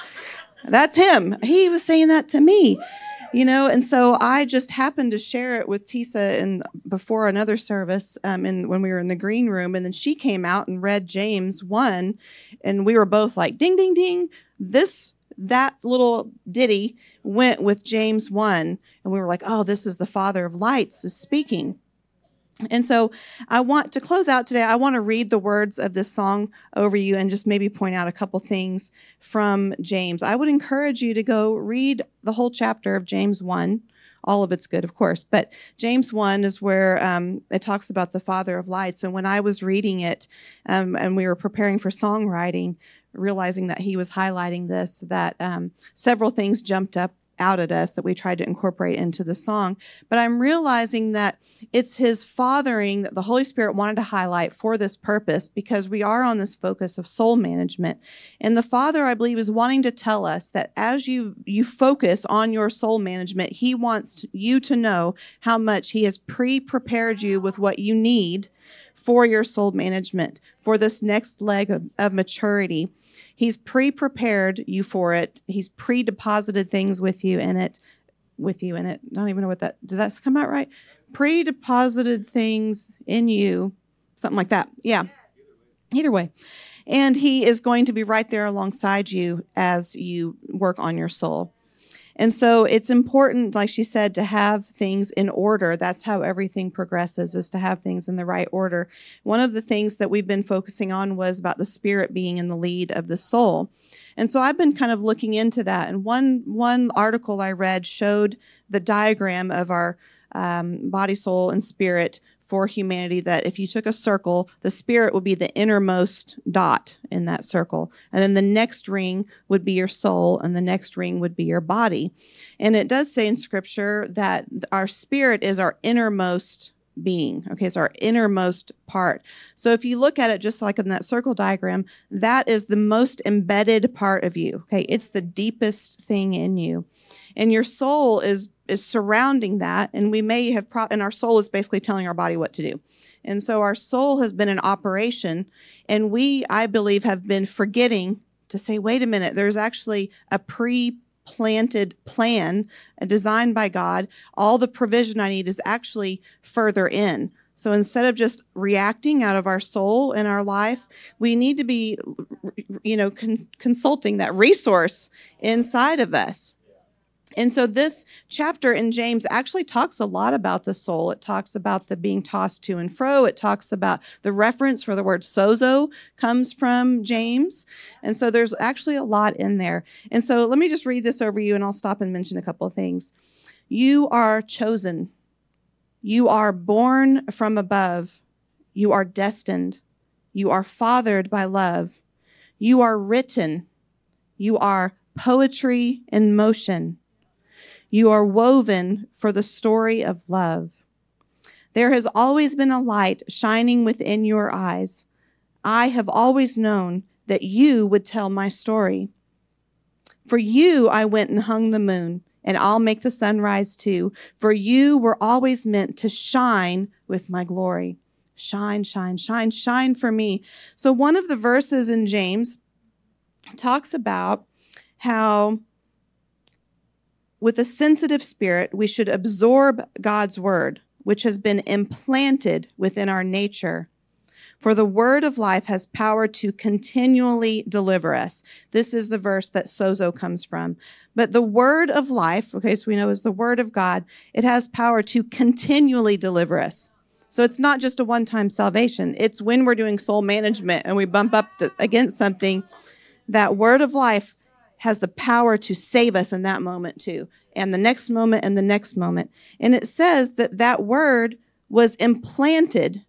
That's him. He was saying that to me you know and so i just happened to share it with tisa in before another service um, in, when we were in the green room and then she came out and read james 1 and we were both like ding ding ding this that little ditty went with james 1 and we were like oh this is the father of lights is speaking and so I want to close out today. I want to read the words of this song over you and just maybe point out a couple things from James. I would encourage you to go read the whole chapter of James 1. All of it's good, of course, but James 1 is where um, it talks about the Father of lights. And when I was reading it um, and we were preparing for songwriting, realizing that he was highlighting this, that um, several things jumped up out at us that we tried to incorporate into the song. But I'm realizing that it's his fathering that the Holy Spirit wanted to highlight for this purpose because we are on this focus of soul management. And the Father, I believe, is wanting to tell us that as you you focus on your soul management, he wants you to know how much he has pre-prepared you with what you need for your soul management, for this next leg of, of maturity. He's pre prepared you for it. He's pre deposited things with you in it, with you in it. I don't even know what that, did that come out right? Pre deposited things in you, something like that. Yeah. Either way. And he is going to be right there alongside you as you work on your soul. And so it's important, like she said, to have things in order. That's how everything progresses, is to have things in the right order. One of the things that we've been focusing on was about the spirit being in the lead of the soul. And so I've been kind of looking into that. And one one article I read showed the diagram of our um, body, soul, and spirit for humanity that if you took a circle, the spirit would be the innermost dot in that circle. And then the next ring would be your soul, and the next ring would be your body. And it does say in scripture that our spirit is our innermost being. Okay, it's our innermost part. So if you look at it just like in that circle diagram, that is the most embedded part of you. Okay, it's the deepest thing in you. And your soul is is surrounding that and we may have pro- and our soul is basically telling our body what to do. And so our soul has been in operation and we i believe have been forgetting to say wait a minute there's actually a pre planted plan designed by god. All the provision i need is actually further in. So instead of just reacting out of our soul in our life, we need to be, you know, con- consulting that resource inside of us. And so this chapter in James actually talks a lot about the soul. It talks about the being tossed to and fro. It talks about the reference for the word sozo comes from James. And so there's actually a lot in there. And so let me just read this over you and I'll stop and mention a couple of things. You are chosen. You are born from above. You are destined. You are fathered by love. You are written. You are poetry in motion. You are woven for the story of love. There has always been a light shining within your eyes. I have always known that you would tell my story. For you, I went and hung the moon, and I'll make the sun rise too. For you were always meant to shine with my glory. Shine, shine, shine, shine for me. So, one of the verses in James talks about how with a sensitive spirit, we should absorb God's word, which has been implanted within our nature. For the word of life has power to continually deliver us. This is the verse that sozo comes from. But the word of life, okay, so we know is the word of God, it has power to continually deliver us. So it's not just a one time salvation, it's when we're doing soul management and we bump up to, against something, that word of life has the power to save us in that moment too, and the next moment and the next moment. And it says that that word was implanted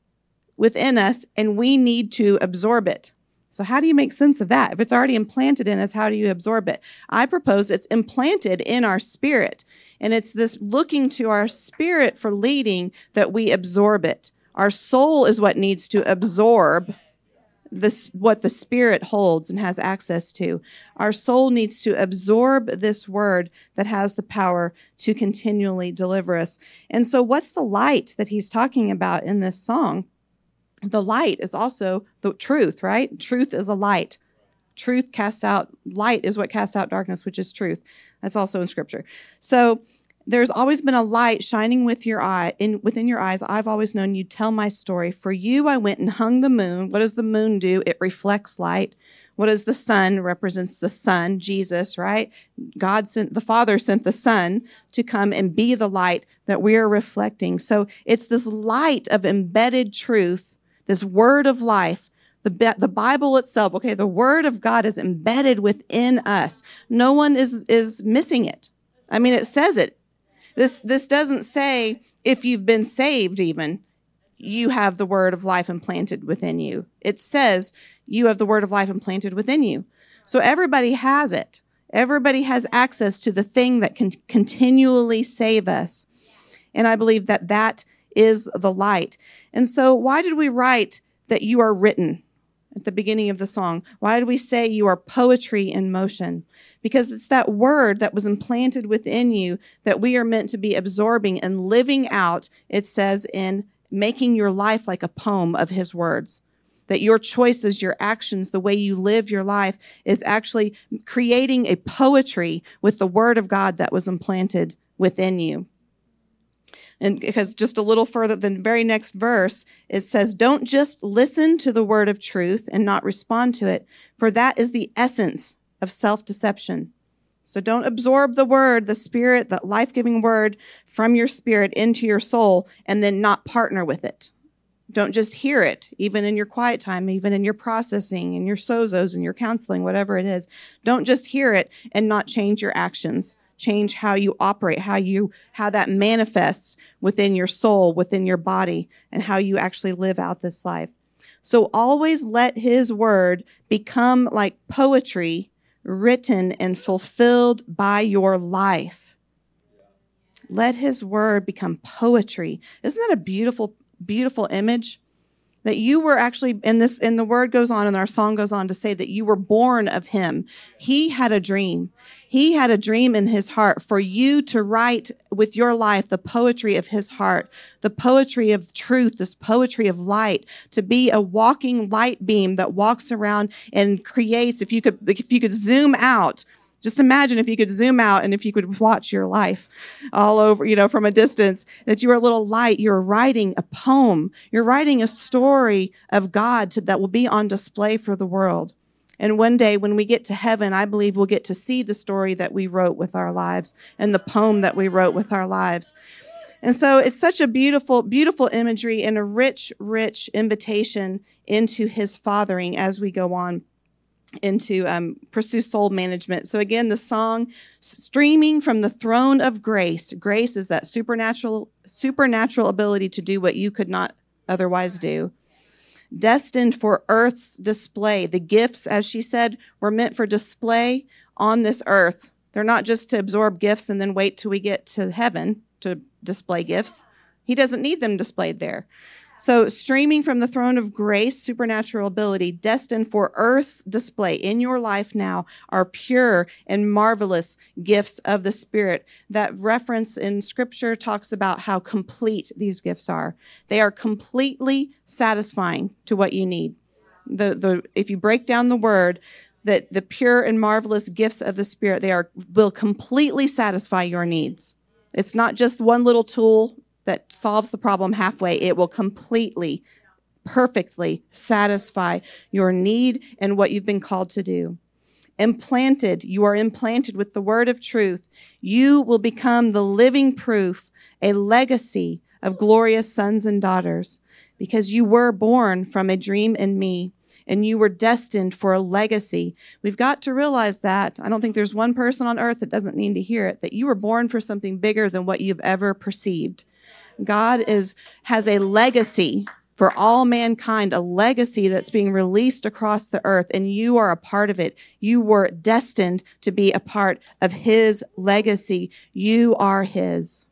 within us and we need to absorb it. So, how do you make sense of that? If it's already implanted in us, how do you absorb it? I propose it's implanted in our spirit. And it's this looking to our spirit for leading that we absorb it. Our soul is what needs to absorb this what the spirit holds and has access to. Our soul needs to absorb this word that has the power to continually deliver us. And so what's the light that he's talking about in this song? The light is also the truth right? Truth is a light. Truth casts out light is what casts out darkness which is truth. That's also in scripture. So there's always been a light shining with your eye in within your eyes. I've always known you tell my story. For you I went and hung the moon. What does the moon do? It reflects light. What does the sun represents the sun, Jesus, right? God sent the Father sent the Son to come and be the light that we are reflecting. So it's this light of embedded truth, this word of life the, the Bible itself, okay, the Word of God is embedded within us. No one is, is missing it. I mean, it says it. This this doesn't say if you've been saved even you have the word of life implanted within you. It says you have the word of life implanted within you. So everybody has it. Everybody has access to the thing that can continually save us. And I believe that that is the light. And so why did we write that you are written? at the beginning of the song. Why do we say you are poetry in motion? Because it's that word that was implanted within you that we are meant to be absorbing and living out, it says, in making your life like a poem of his words. That your choices, your actions, the way you live your life is actually creating a poetry with the word of God that was implanted within you. And because just a little further, the very next verse, it says, Don't just listen to the word of truth and not respond to it, for that is the essence of self deception. So don't absorb the word, the spirit, that life giving word from your spirit into your soul and then not partner with it. Don't just hear it, even in your quiet time, even in your processing, in your sozos, in your counseling, whatever it is. Don't just hear it and not change your actions change how you operate, how you how that manifests within your soul, within your body, and how you actually live out this life. So always let his word become like poetry written and fulfilled by your life. Let his word become poetry. Isn't that a beautiful, beautiful image? That you were actually in this and the word goes on and our song goes on to say that you were born of him. He had a dream. He had a dream in his heart for you to write with your life the poetry of his heart the poetry of truth this poetry of light to be a walking light beam that walks around and creates. If you could if you could zoom out just imagine if you could zoom out and if you could watch your life all over, you know, from a distance, that you are a little light. You're writing a poem. You're writing a story of God to, that will be on display for the world. And one day when we get to heaven, I believe we'll get to see the story that we wrote with our lives and the poem that we wrote with our lives. And so it's such a beautiful, beautiful imagery and a rich, rich invitation into his fathering as we go on into um, pursue soul management. So again, the song streaming from the throne of grace. Grace is that supernatural supernatural ability to do what you could not otherwise do. Destined for earth's display. The gifts, as she said, were meant for display on this earth. They're not just to absorb gifts and then wait till we get to heaven to display gifts. He doesn't need them displayed there. So, streaming from the throne of grace, supernatural ability, destined for earth's display in your life now, are pure and marvelous gifts of the Spirit. That reference in Scripture talks about how complete these gifts are. They are completely satisfying to what you need. The, the, if you break down the word, that the pure and marvelous gifts of the Spirit, they are will completely satisfy your needs. It's not just one little tool that solves the problem halfway, it will completely, perfectly satisfy your need and what you've been called to do. Implanted, you are implanted with the word of truth. You will become the living proof, a legacy of glorious sons and daughters, because you were born from a dream in me and you were destined for a legacy. We've got to realize that. I don't think there's one person on earth that doesn't need to hear it that you were born for something bigger than what you've ever perceived. God is has a legacy for all mankind, a legacy that's being released across the earth, and you are a part of it. You were destined to be a part of His legacy. You are His.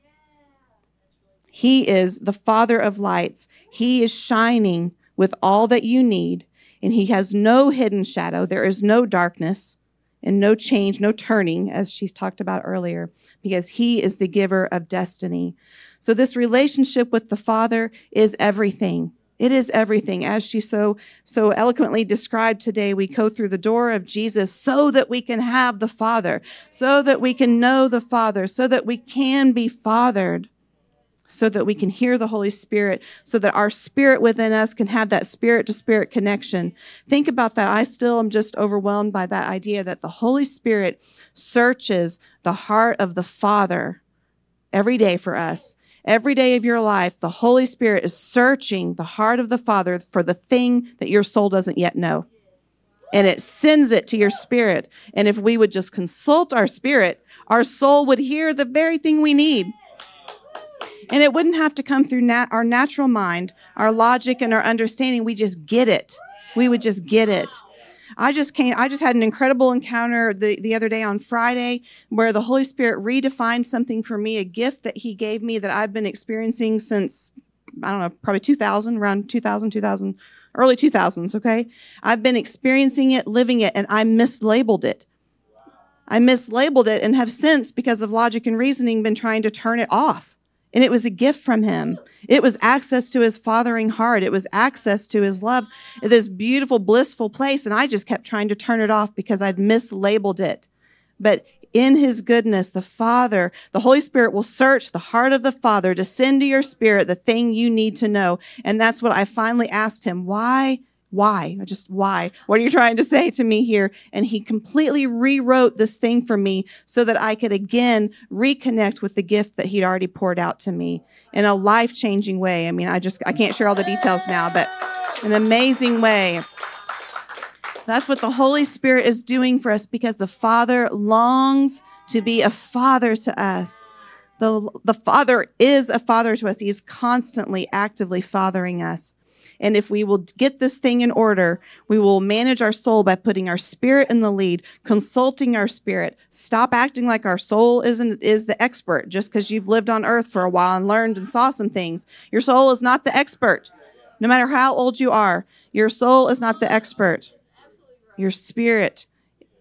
He is the Father of lights. He is shining with all that you need, and he has no hidden shadow. There is no darkness and no change, no turning, as she's talked about earlier, because he is the giver of destiny. So, this relationship with the Father is everything. It is everything. As she so so eloquently described today, we go through the door of Jesus so that we can have the Father, so that we can know the Father, so that we can be fathered so that we can hear the Holy Spirit, so that our spirit within us can have that spirit to spirit connection. Think about that. I still am just overwhelmed by that idea that the Holy Spirit searches the heart of the Father every day for us. Every day of your life, the Holy Spirit is searching the heart of the Father for the thing that your soul doesn't yet know. And it sends it to your spirit. And if we would just consult our spirit, our soul would hear the very thing we need. And it wouldn't have to come through nat- our natural mind, our logic, and our understanding. We just get it. We would just get it. I just came, I just had an incredible encounter the, the other day on Friday where the Holy Spirit redefined something for me, a gift that He gave me that I've been experiencing since, I don't know, probably 2000, around 2000, 2000, early 2000s, okay? I've been experiencing it, living it, and I mislabeled it. I mislabeled it and have since, because of logic and reasoning, been trying to turn it off. And it was a gift from him. It was access to his fathering heart. It was access to his love, this beautiful, blissful place. And I just kept trying to turn it off because I'd mislabeled it. But in his goodness, the Father, the Holy Spirit will search the heart of the Father to send to your spirit the thing you need to know. And that's what I finally asked him. Why why? Just why? What are you trying to say to me here? And he completely rewrote this thing for me so that I could again reconnect with the gift that he'd already poured out to me in a life changing way. I mean, I just, I can't share all the details now, but an amazing way. So that's what the Holy Spirit is doing for us because the Father longs to be a father to us. The, the Father is a father to us. He's constantly, actively fathering us. And if we will get this thing in order, we will manage our soul by putting our spirit in the lead, consulting our spirit. Stop acting like our soul isn't is the expert just because you've lived on earth for a while and learned and saw some things. Your soul is not the expert. No matter how old you are, your soul is not the expert. Your spirit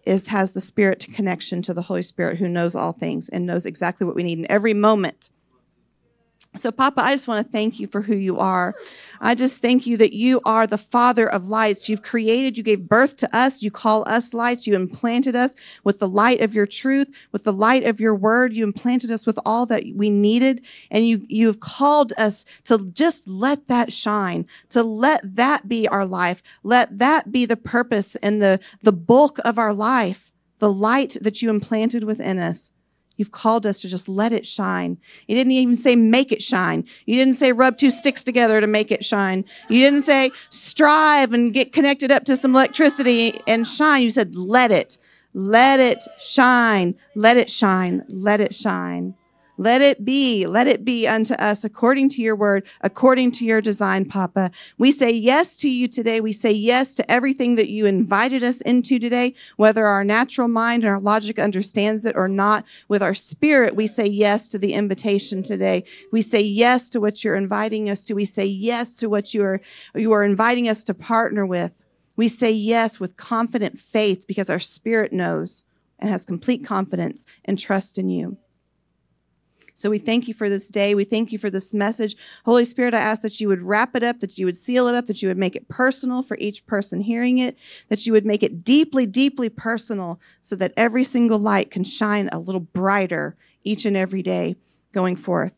is has the spirit connection to the Holy Spirit who knows all things and knows exactly what we need in every moment. So, Papa, I just want to thank you for who you are. I just thank you that you are the Father of lights. You've created, you gave birth to us, you call us lights, you implanted us with the light of your truth, with the light of your word. You implanted us with all that we needed, and you, you have called us to just let that shine, to let that be our life. Let that be the purpose and the, the bulk of our life, the light that you implanted within us. You've called us to just let it shine. You didn't even say make it shine. You didn't say rub two sticks together to make it shine. You didn't say strive and get connected up to some electricity and shine. You said let it. Let it shine. Let it shine. Let it shine. Let it be, let it be unto us according to your word, according to your design, Papa. We say yes to you today. We say yes to everything that you invited us into today, whether our natural mind and our logic understands it or not. With our spirit, we say yes to the invitation today. We say yes to what you're inviting us to. We say yes to what you are, you are inviting us to partner with. We say yes with confident faith because our spirit knows and has complete confidence and trust in you. So we thank you for this day. We thank you for this message. Holy Spirit, I ask that you would wrap it up, that you would seal it up, that you would make it personal for each person hearing it, that you would make it deeply, deeply personal so that every single light can shine a little brighter each and every day going forth.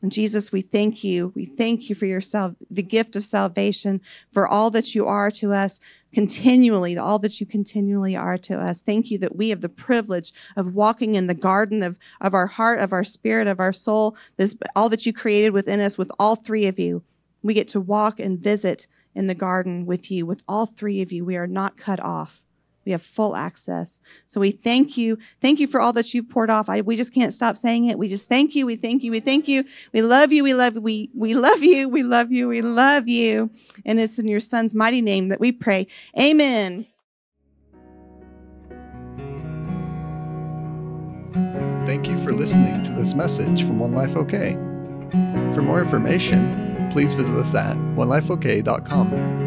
And Jesus, we thank you. We thank you for yourself, the gift of salvation, for all that you are to us continually, all that you continually are to us. Thank you that we have the privilege of walking in the garden of, of our heart, of our spirit, of our soul, this all that you created within us with all three of you. We get to walk and visit in the garden with you, with all three of you. We are not cut off. We have full access. So we thank you. Thank you for all that you've poured off. I, we just can't stop saying it. We just thank you. We thank you. We thank you. We love you. We love we we love you. We love you. We love you. And it's in your son's mighty name that we pray. Amen. Thank you for listening to this message from One Life OK. For more information, please visit us at onelifeok.com.